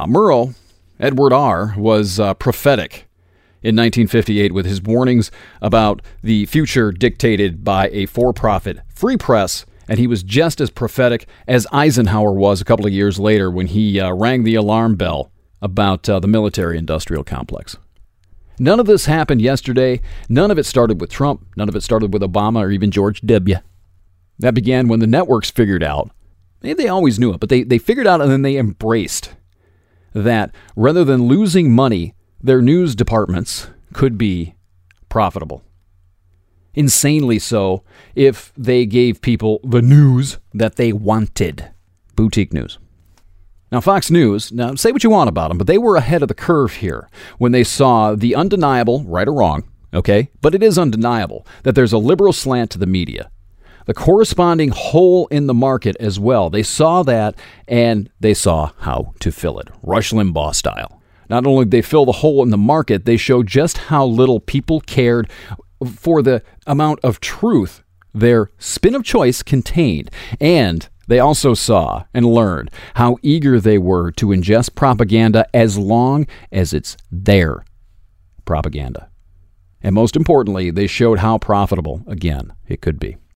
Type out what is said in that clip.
Uh, Murrow, Edward R., was uh, prophetic in 1958 with his warnings about the future dictated by a for profit free press. And he was just as prophetic as Eisenhower was a couple of years later when he uh, rang the alarm bell about uh, the military industrial complex. None of this happened yesterday. None of it started with Trump. None of it started with Obama or even George W. That began when the networks figured out, maybe they always knew it, but they, they figured out and then they embraced that rather than losing money, their news departments could be profitable. Insanely so if they gave people the news that they wanted. Boutique news. Now, Fox News, now say what you want about them, but they were ahead of the curve here when they saw the undeniable, right or wrong, okay, but it is undeniable that there's a liberal slant to the media. The corresponding hole in the market as well. They saw that and they saw how to fill it, Rush Limbaugh style. Not only did they fill the hole in the market, they showed just how little people cared for the amount of truth their spin of choice contained. And they also saw and learned how eager they were to ingest propaganda as long as it's their propaganda. And most importantly, they showed how profitable, again, it could be.